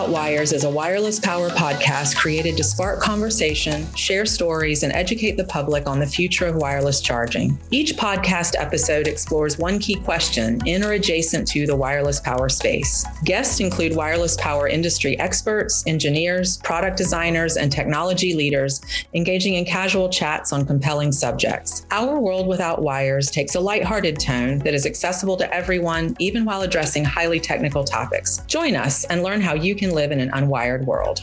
Without Wires is a wireless power podcast created to spark conversation, share stories, and educate the public on the future of wireless charging. Each podcast episode explores one key question in or adjacent to the wireless power space. Guests include wireless power industry experts, engineers, product designers, and technology leaders engaging in casual chats on compelling subjects. Our World Without Wires takes a lighthearted tone that is accessible to everyone, even while addressing highly technical topics. Join us and learn how you you live in an unwired world.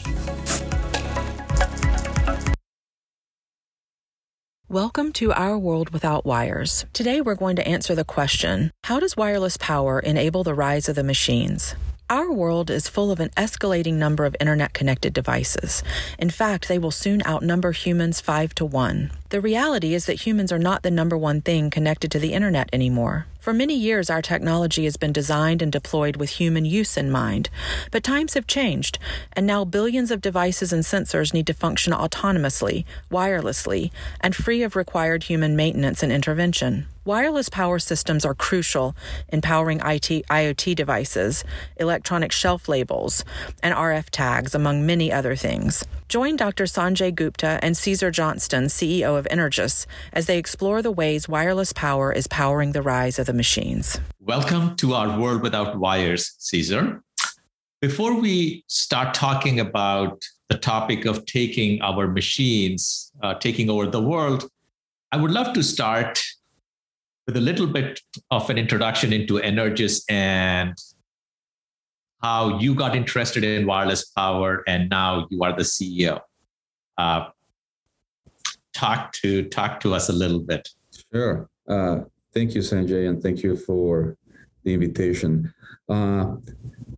Welcome to Our World Without Wires. Today we're going to answer the question How does wireless power enable the rise of the machines? Our world is full of an escalating number of internet connected devices. In fact, they will soon outnumber humans five to one. The reality is that humans are not the number one thing connected to the internet anymore. For many years, our technology has been designed and deployed with human use in mind. But times have changed, and now billions of devices and sensors need to function autonomously, wirelessly, and free of required human maintenance and intervention. Wireless power systems are crucial in powering IT, IoT devices, electronic shelf labels, and RF tags, among many other things. Join Dr. Sanjay Gupta and Cesar Johnston, CEO of Energous, as they explore the ways wireless power is powering the rise of the machines. Welcome to our World Without Wires, Cesar. Before we start talking about the topic of taking our machines, uh, taking over the world, I would love to start with a little bit of an introduction into Energous and how you got interested in wireless power and now you are the CEO. Uh, talk to talk to us a little bit. Sure. Uh, thank you, Sanjay, and thank you for the invitation. Uh,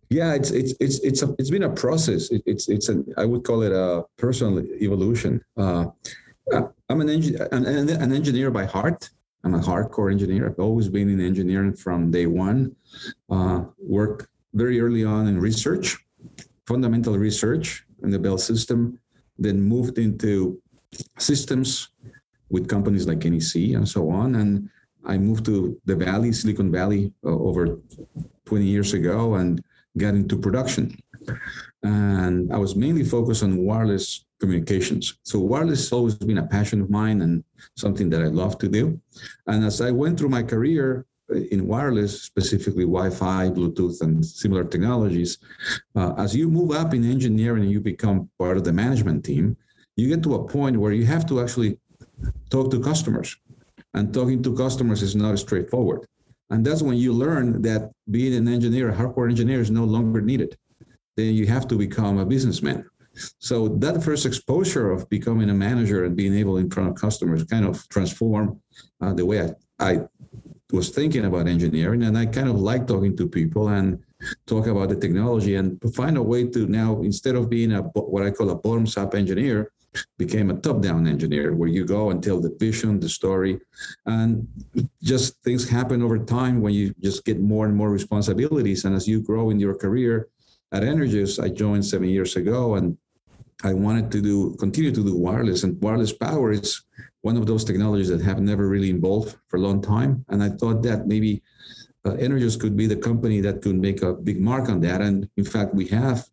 yeah, it's it's it's it's a, it's been a process. It, it's it's an I would call it a personal evolution. Uh, I'm an, an, an engineer by heart. I'm a hardcore engineer. I've always been in engineering from day one. Uh, work very early on in research, fundamental research in the Bell system, then moved into systems with companies like NEC and so on. And I moved to the Valley, Silicon Valley, uh, over 20 years ago and got into production. And I was mainly focused on wireless communications. So wireless has always been a passion of mine and something that I love to do. And as I went through my career, in wireless, specifically Wi-Fi, Bluetooth, and similar technologies, uh, as you move up in engineering and you become part of the management team, you get to a point where you have to actually talk to customers, and talking to customers is not straightforward. And that's when you learn that being an engineer, a hardcore engineer, is no longer needed. Then you have to become a businessman. So that first exposure of becoming a manager and being able in front of customers kind of transform uh, the way I, I was thinking about engineering. And I kind of like talking to people and talk about the technology and find a way to now instead of being a what I call a bottoms up engineer became a top down engineer where you go and tell the vision the story. And just things happen over time when you just get more and more responsibilities. And as you grow in your career at Energous I joined 7 years ago and I wanted to do continue to do wireless and wireless power is one of those technologies that have never really evolved for a long time. And I thought that maybe uh, could be the company that could make a big mark on that. And in fact, we have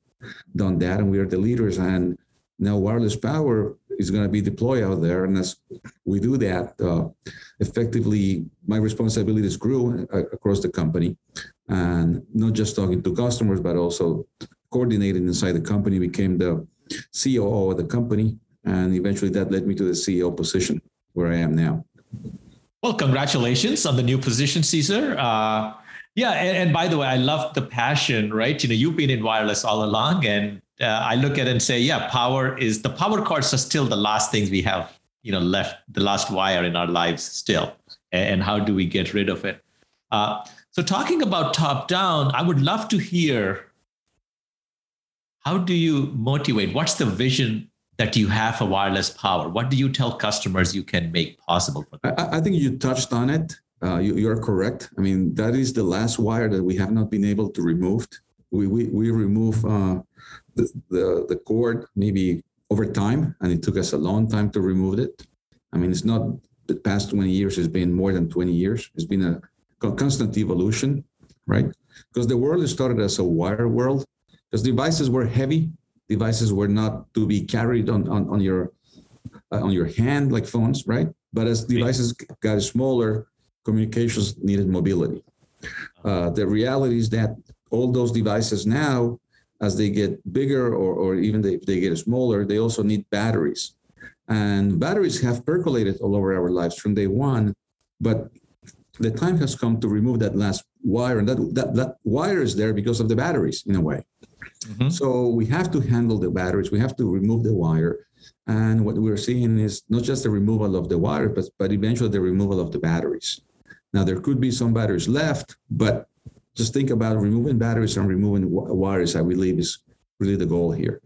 done that and we are the leaders. And now wireless power is going to be deployed out there. And as we do that, uh, effectively, my responsibilities grew uh, across the company. And not just talking to customers, but also coordinating inside the company, became the COO of the company and eventually that led me to the CEO position where I am now. Well, congratulations on the new position, Cesar. Uh, yeah, and, and, by the way, I love the passion, right? You know, you've been in wireless all along, and uh, I look at it and say, yeah, power is the power cords are still the last things we have, you know, left, the last wire in our lives still, and how do we get rid of it? Uh, so, talking about top down, I would love to hear how do you motivate? What's the vision that you have for wireless power? What do you tell customers you can make possible for them? I, I think you touched on it. Uh, you, are correct. I mean, that is the last wire that we have not been able to remove. We, we, we remove uh, the, the, the cord maybe over time, and it took us a long time to remove it. I mean, it's not the past 20 years, it's been more than 20 years. It's been a constant evolution, right? Because the world started as a wire world, because devices were heavy. Devices were not to be carried on on, on your uh, on your hand like phones, right? But as devices got smaller, communications needed mobility. Uh, the reality is that all those devices now, as they get bigger or, or even if they get smaller, they also need batteries. And batteries have percolated all over our lives from day one, but the time has come to remove that last wire, and that that, that wire is there because of the batteries in a way. Mm-hmm. So we have to handle the batteries. We have to remove the wire, and what we're seeing is not just the removal of the wire, but but eventually the removal of the batteries. Now there could be some batteries left, but just think about removing batteries and removing wires. I believe is really the goal here.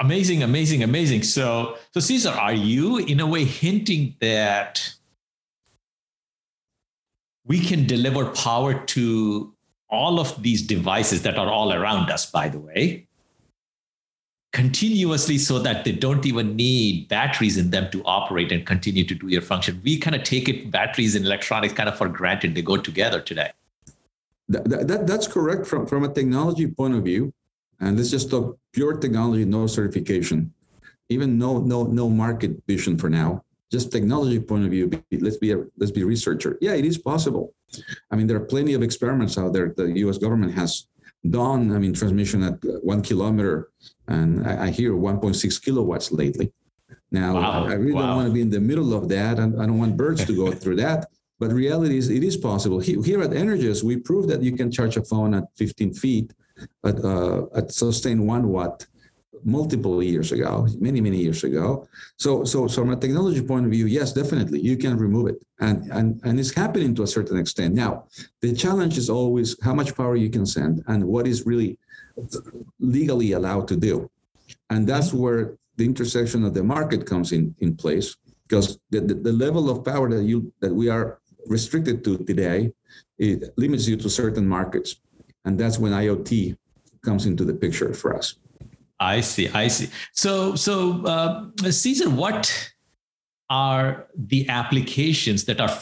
Amazing, amazing, amazing. So, so Cesar, are you in a way hinting that we can deliver power to all of these devices that are all around us, by the way, continuously so that they don't even need batteries in them to operate and continue to do your function. We kind of take it, batteries and electronics kind of for granted. They go together today. That, that, that's correct from, from a technology point of view. And let's just talk pure technology, no certification, even no no no market vision for now. Just technology point of view. Let's be a let's be a researcher. Yeah, it is possible. I mean, there are plenty of experiments out there. The U.S. government has done. I mean, transmission at one kilometer, and I, I hear 1.6 kilowatts lately. Now, wow. I really wow. don't want to be in the middle of that, and I don't want birds to go through that. But reality is, it is possible. Here at Energous, we prove that you can charge a phone at 15 feet at, uh, at sustained one watt multiple years ago, many, many years ago. So, so, so from a technology point of view, yes, definitely, you can remove it. And, and, and it's happening to a certain extent. Now, the challenge is always how much power you can send and what is really legally allowed to do. And that's mm-hmm. where the intersection of the market comes in, in place because the, the, the level of power that you that we are restricted to today, it limits you to certain markets. And that's when IoT comes into the picture for us. I see. I see. So, so uh, Cesar, what are the applications that are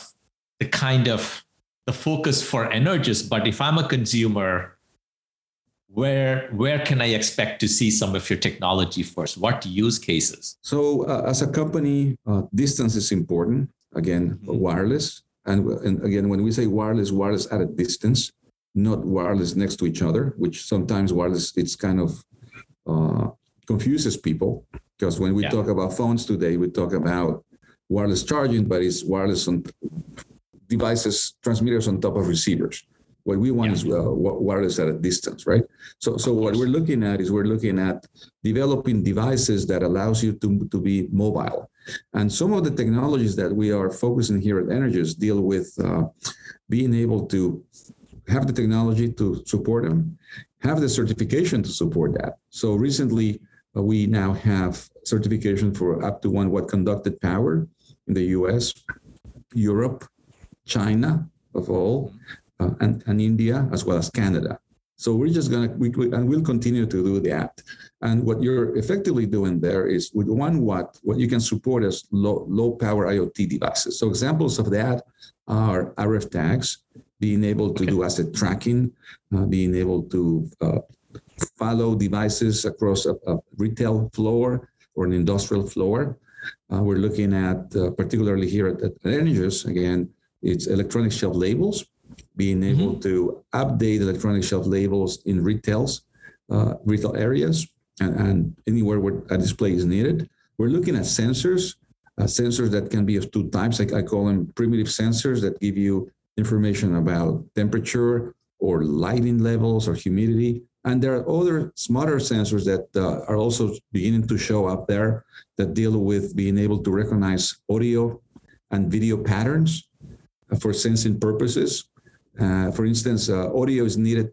the kind of the focus for Energous? But if I'm a consumer, where where can I expect to see some of your technology first? What use cases? So, uh, as a company, uh, distance is important. Again, mm-hmm. wireless, and, and again, when we say wireless, wireless at a distance not wireless next to each other, which sometimes wireless it's kind of uh, confuses people because when we yeah. talk about phones today, we talk about wireless charging, but it's wireless on devices, transmitters on top of receivers. What we want yeah. is uh, wireless at a distance, right? So, so what we're looking at is we're looking at developing devices that allows you to, to be mobile. And some of the technologies that we are focusing here at Energous deal with uh, being able to have the technology to support them, have the certification to support that. So recently, uh, we now have certification for up to one watt conducted power in the US, Europe, China, of all, uh, and, and India, as well as Canada. So we're just gonna we, we, and we'll continue to do that. And what you're effectively doing there is with one watt, what you can support as low low power IoT devices. So examples of that are RF tags, being able to okay. do asset tracking, uh, being able to uh, follow devices across a, a, retail floor or an industrial floor. Uh, we're looking at, uh, particularly here at, at Energous, again, it's electronic shelf labels, being able mm-hmm. to update electronic shelf labels in retails, uh, retail areas, and, and, anywhere where a display is needed. We're looking at sensors, uh, sensors that can be of two types. Like I call them primitive sensors that give you information about temperature or lighting levels or humidity. And there are other smarter sensors that uh, are also beginning to show up there that deal with being able to recognize audio and video patterns uh, for sensing purposes. Uh, for instance, uh, audio is needed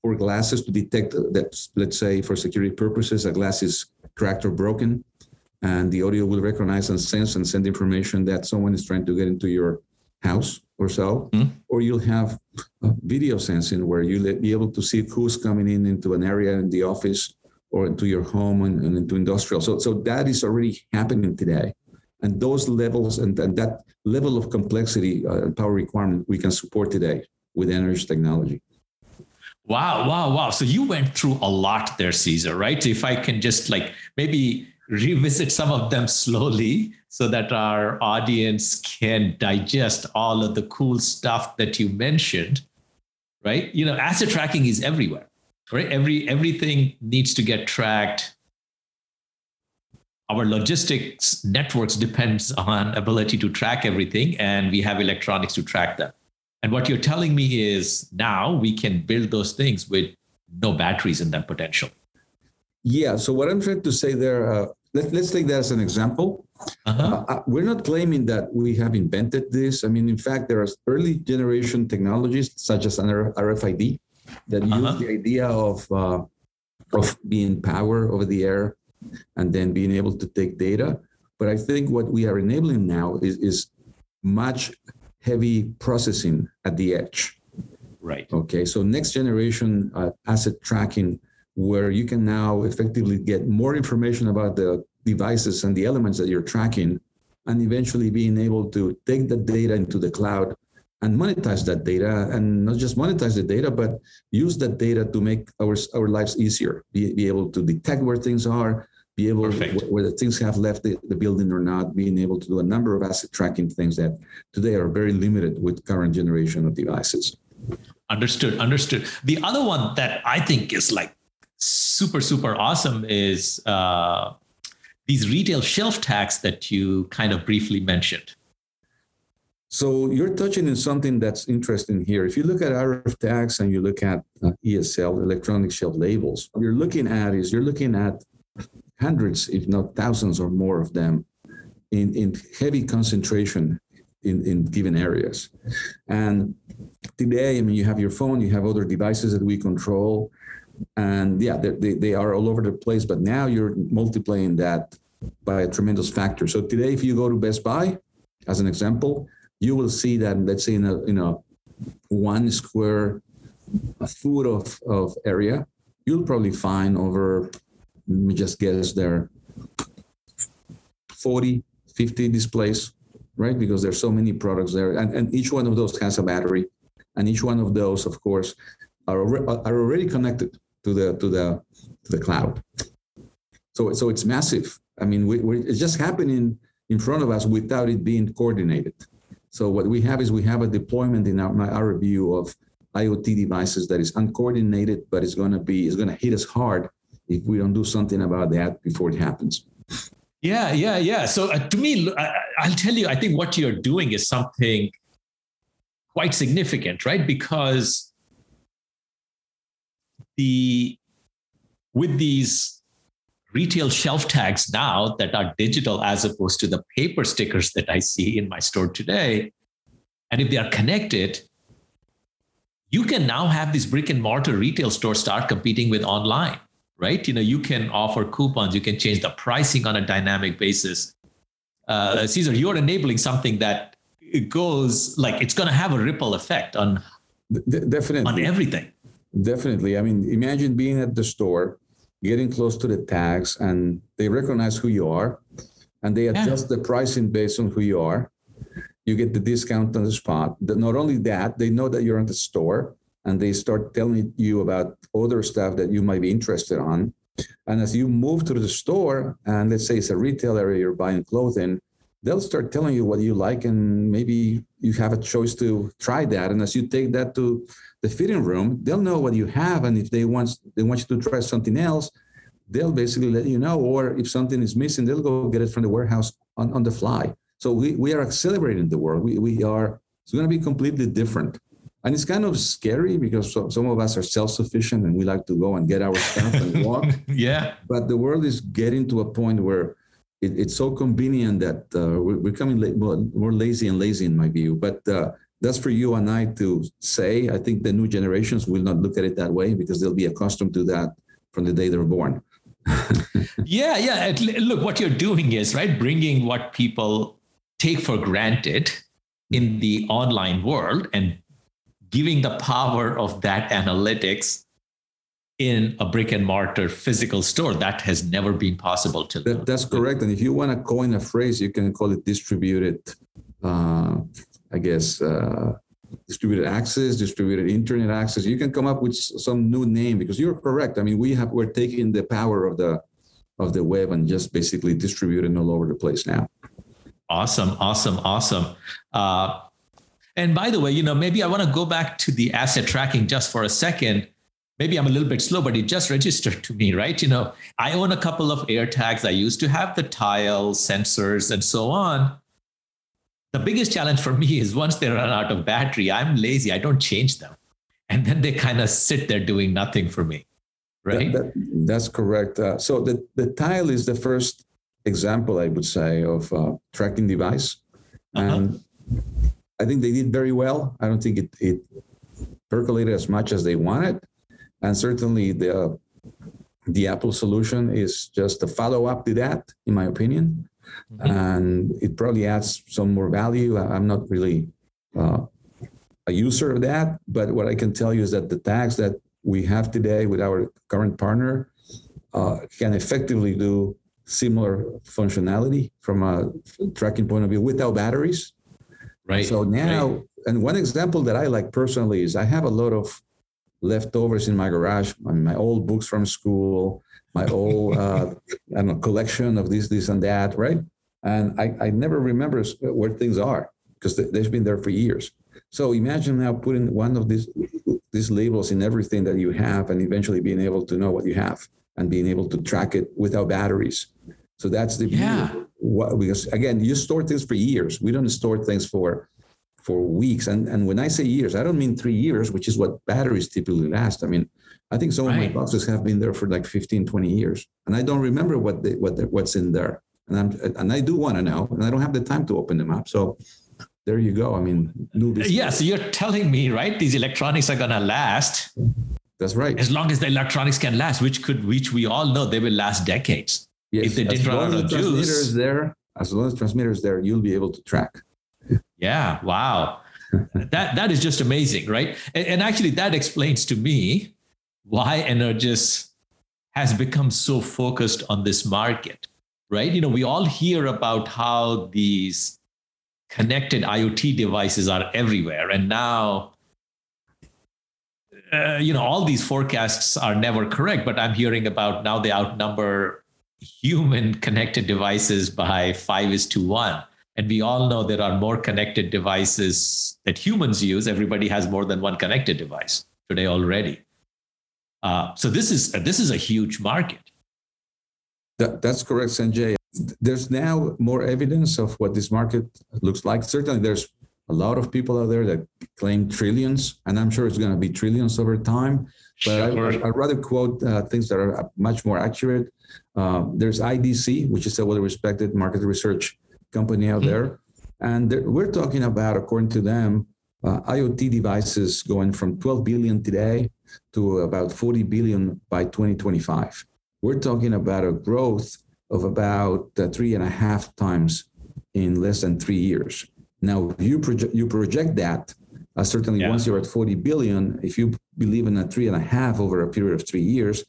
for glasses to detect that, let's say, for security purposes, a glass is cracked or broken, and the audio will recognize and sense and send information that someone is trying to get into your house or so, mm-hmm. or you'll have video sensing where you'll be able to see who's coming in into an area in the office or into your home and, and into industrial. So, so that is already happening today. And those levels and, and that level of complexity uh, and power requirement we can support today with Energous technology. Wow, wow, wow. So you went through a lot there, Cesar, right? So if I can just like maybe revisit some of them slowly so that our audience can digest all of the cool stuff that you mentioned, right? You know, asset tracking is everywhere, right? Every everything needs to get tracked. Our logistics networks depends on ability to track everything, and we have electronics to track them. And what you're telling me is now we can build those things with no batteries in them potential. Yeah. So what I'm trying to say there, uh, let, us take that as an example. Uh-huh. Uh, we're not claiming that we have invented this. I mean, in fact, there are early generation technologies such as an RFID that uh-huh. use the idea of uh, of being power over the air and then being able to take data. But I think what we are enabling now is, is much heavy processing at the edge. Right. Okay. So next generation uh, asset tracking, where you can now effectively get more information about the devices and the elements that you're tracking, and eventually being able to take the data into the cloud and monetize that data, and not just monetize the data, but use that data to make our our lives easier. Be, be able to detect where things are, be able Perfect. whether things have left the, the, building or not, being able to do a number of asset tracking things that today are very limited with current generation of devices. Understood. Understood. The other one that I think is like super super awesome is uh, these retail shelf tags that you kind of briefly mentioned. So you're touching on something that's interesting here. If you look at RF tags and you look at uh, ESL, electronic shelf labels, what you're looking at is you're looking at hundreds, if not thousands or more of them in, in heavy concentration in, in given areas. And today, I mean, you have your phone, you have other devices that we control, and yeah, they, they are all over the place, but now you're multiplying that by a tremendous factor. So today, if you go to Best Buy, as an example, you will see that, let's say, in a, in a one square foot of, of area, you'll probably find over let me just guess there 40 50 displays right? Because there's so many products there. And, and each one of those has a battery. And each one of those of course are, are already connected to the to the to the cloud so so it's massive i mean we, we, it's just happening in front of us without it being coordinated so what we have is we have a deployment in our, our view of iot devices that is uncoordinated but it's going to be it's going to hit us hard if we don't do something about that before it happens. Yeah, yeah, yeah. So uh, to me, I, I'll tell you, I think what you're doing is something quite significant, right? Because the with these retail shelf tags now that are digital as opposed to the paper stickers that I see in my store today, and if they are connected, you can now have these brick and mortar retail stores start competing with online right? You know, you can offer coupons, you can change the pricing on a dynamic basis. Uh, Cesar, you're enabling something that it goes like it's going to have a ripple effect on definitely on everything. Definitely. I mean, imagine being at the store, getting close to the tags, and they recognize who you are, and they adjust yeah. the pricing based on who you are. You get the discount on the spot. Not only that, they know that you're in the store and they start telling you about other stuff that you might be interested on. And as you move to the store, and let's say it's a retail area, you're buying clothing, they'll start telling you what you like, and maybe you have a choice to try that. And as you take that to the fitting room, they'll know what you have, and if they want they want you to try something else, they'll basically let you know. Or if something is missing, they'll go get it from the warehouse on, on the fly. So we, we are accelerating the world. We, we are it's going to be completely different and it's kind of scary because so, some of us are self-sufficient and we like to go and get our stuff and walk yeah but the world is getting to a point where it, it's so convenient that uh, we're becoming la- more lazy and lazy in my view but uh, that's for you and i to say. I think the new generations will not look at it that way because they'll be accustomed to that from the day they're born. Yeah yeah. Look what you're doing is right bringing what people take for granted in the online world and giving the power of that analytics in a brick and mortar physical store. That has never been possible to that, that's correct. And if you want to coin a phrase you can call it distributed uh, i guess uh, distributed access, distributed internet access. You can come up with some new name because you're correct. I mean, we have we're taking the power of the of the web and just basically distributing all over the place now. Awesome, awesome, awesome. Uh, and by the way, you know, maybe I want to go back to the asset tracking just for a second. Maybe I'm a little bit slow, but it just registered to me, right? You know, I own a couple of AirTags. I used to have the tile sensors and so on. The biggest challenge for me is once they run out of battery, I'm lazy. I don't change them. And then they kind of sit there doing nothing for me. Right. That, that, that's correct. Uh, so the, the tile is the first example, I would say, of a uh, tracking device. Uh-huh. And I think they did very well. I don't think it, it percolated as much as they wanted. And certainly the the Apple solution is just a follow up to that, in my opinion. Mm-hmm. And it probably adds some more value. I'm not really uh, a user of that, but what I can tell you is that the tags that we have today with our current partner uh, can effectively do similar functionality from a tracking point of view without batteries. Right. So now, right. and one example that I like personally is I have a lot of leftovers in my garage, my old books from school, my old uh, I don't know collection of this, this, and that, right? And I, I never remember where things are because they've been there for years. So imagine now putting one of these these labels in everything that you have, and eventually being able to know what you have and being able to track it without batteries. So that's the yeah. What, because again, you store things for years. We don't store things for for weeks. And and when I say years, I don't mean three years, which is what batteries typically last. I mean, I think some right. of my boxes have been there for like 15, 20 years, and I don't remember what they, what the, what's in there. And I'm and I do want to know, and I don't have the time to open them up. So there you go. I mean, yeah. So you're telling me, right? These electronics are gonna last. That's right. As long as the electronics can last, which could, which we all know, they will last decades. Yes, if they didn't run out of juice, there, as long as transmitter is there, you'll be able to track. Yeah. Wow. that that is just amazing, right? And, and, actually, that explains to me why Energous has become so focused on this market, right? You know, we all hear about how these connected IoT devices are everywhere, and now. Uh, you know, all these forecasts are never correct, but I'm hearing about now they outnumber human connected devices by five is to one. And we all know there are more connected devices that humans use. Everybody has more than one connected device today already. Uh, so this is this is a huge market. That, that's correct, Sanjay. There's now more evidence of what this market looks like. Certainly, there's a lot of people out there that claim trillions, and I'm sure it's going to be trillions over time. But sure. I, would rather quote uh, things that are much more accurate. Uh, there's IDC, which is a well-respected market research company out mm-hmm. there, and we're talking about, according to them, uh, IoT devices going from 12 billion today to about 40 billion by 2025. We're talking about a growth of about uh, three and a half times in less than three years. Now, you project you project that uh, certainly yeah. once you're at 40 billion, if you believe in a three and a half over a period of three years,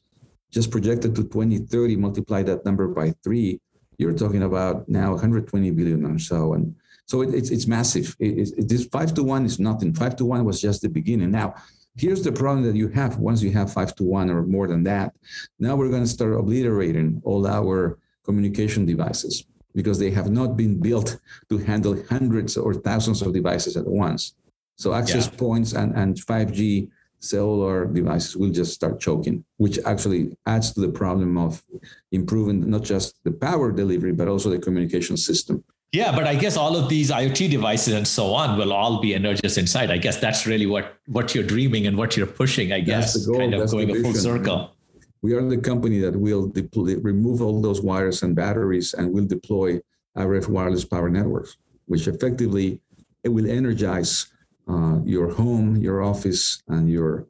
just projected to 2030, multiply that number by three, you're talking about now 120 billion or so. And so it, it's, it's massive. It, it, this five to one is nothing. Five to one was just the beginning. Now, here's the problem that you have once you have five to one or more than that. Now we're going to start obliterating all our communication devices because they have not been built to handle hundreds or thousands of devices at once. So access yeah. points and, and 5G cellular devices will just start choking, which actually adds to the problem of improving not just the power delivery, but also the communication system. Yeah, but I guess all of these IoT devices and so on will all be Energous inside. I guess that's really what what you're dreaming and what you're pushing. I guess kind of that's going a full circle we are the company that will deploy, remove all those wires and batteries and will deploy RF wireless power networks, which effectively it will energize uh, your home, your office, and your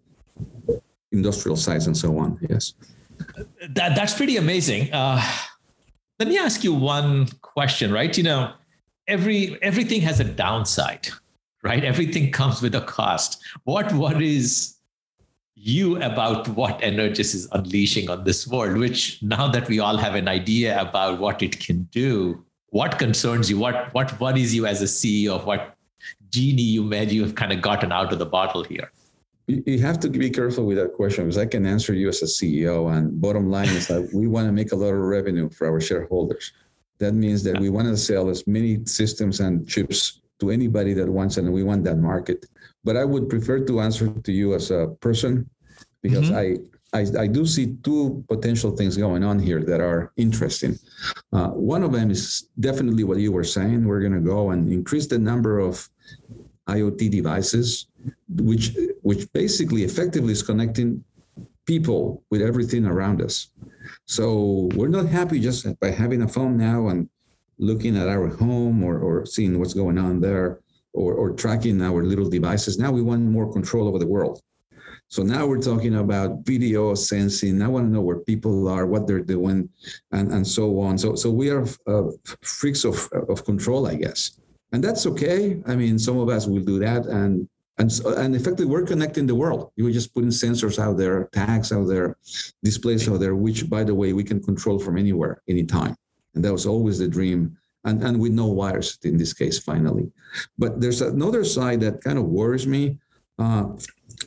industrial sites and so on. Yes. That, that's pretty amazing. Uh, let me ask you one question, right? You know, every everything has a downside, right? Everything comes with a cost. What what is you about what Energous is unleashing on this world, which now that we all have an idea about what it can do, what concerns you, what what worries you as a CEO what genie you made you have kind of gotten out of the bottle here? You have to be careful with that question because I can answer you as a CEO. And bottom line is that we want to make a lot of revenue for our shareholders. That means that we want to sell as many systems and chips to anybody that wants it, and we want that market. But I would prefer to answer to you as a person because mm-hmm. I, I, I do see two potential things going on here that are interesting. Uh, one of them is definitely what you were saying. We're going to go and increase the number of IoT devices, which which basically effectively is connecting people with everything around us. So we're not happy just by having a phone now and looking at our home or, or seeing what's going on there or, or tracking our little devices. Now we want more control over the world. So now we're talking about video sensing. I want to know where people are, what they're doing, and, and so on. So so we are uh, freaks of, of control, I guess, and that's okay. I mean, some of us will do that, and and and effectively we're connecting the world. You are just putting sensors out there, tags out there, displays out there, which by the way we can control from anywhere, anytime. And that was always the dream. And, and with no wires in this case, finally. But there's another side that kind of worries me. Uh,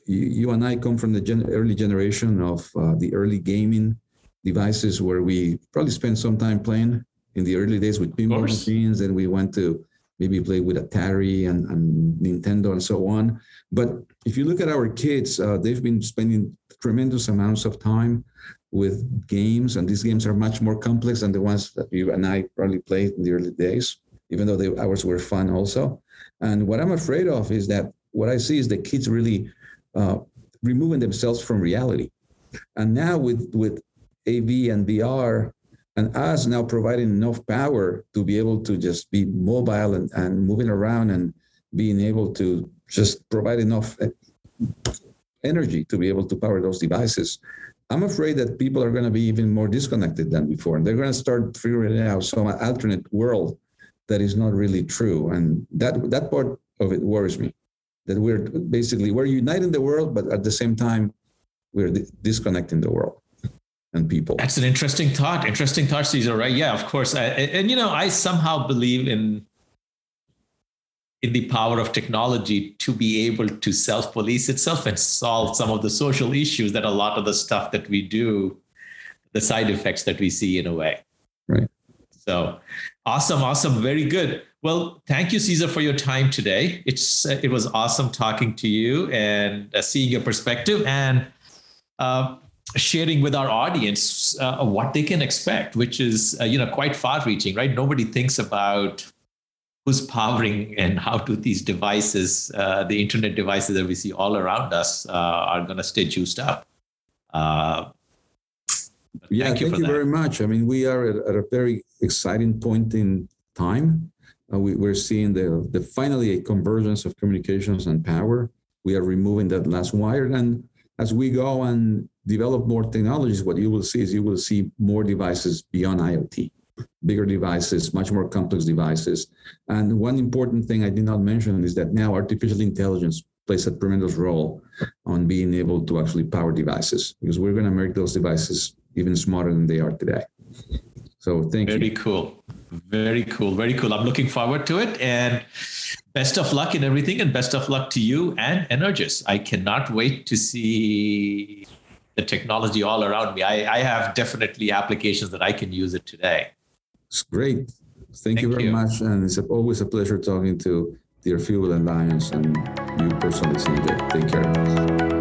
you, you, and I come from the gen- early generation of uh, the early gaming devices where we probably spent some time playing in the early days with pinball machines. And we went to maybe play with Atari and, and, Nintendo and so on. But if you look at our kids, uh, they've been spending tremendous amounts of time with games, and these games are much more complex than the ones that you and I probably played in the early days, even though they, ours were fun also. And what I'm afraid of is that what I see is the kids really uh, removing themselves from reality. And now with with AR and VR, and us now providing enough power to be able to just be mobile and, and moving around and being able to just provide enough uh, energy to be able to power those devices. I'm afraid that people are going to be even more disconnected than before. And they're going to start figuring out some alternate world that is not really true. And that that part of it worries me. That we're basically we're uniting the world, but at the same time, we're disconnecting the world and people. That's an interesting thought. Interesting thought, Cesar. Right? Yeah, of course. I, and you know, I somehow believe in in the power of technology to be able to self police itself and solve some of the social issues that a lot of the stuff that we do, the side effects that we see in a way. Right. So awesome, awesome, very good. Well, thank you, Cesar, for your time today. It's uh, it was awesome talking to you and uh, seeing your perspective and uh, sharing with our audience uh, what they can expect, which is uh, you know quite far-reaching, right? Nobody thinks about who's powering and how do these devices, uh, the internet devices that we see all around us, uh, are going to stay juiced up. Uh, yeah, thank you, thank you very much. I mean, we are at, at a very exciting point in time. Uh, we, are seeing the, the finally a convergence of communications and power. We are removing that last wire, and as we go and develop more technologies, what you will see is you will see more devices beyond IoT bigger devices, much more complex devices. And one important thing I did not mention is that now artificial intelligence plays a tremendous role on being able to actually power devices because we're going to make those devices even smarter than they are today. So thank Very you. Very cool. Very cool. Very cool. I'm looking forward to it. And best of luck in everything and best of luck to you and Energous. I cannot wait to see the technology all around me. I, I have definitely applications that I can use it today. It's great. Thank, Thank you very you. much. And it's always a pleasure talking to AirFuel Alliance and you personally, CJ. Take care.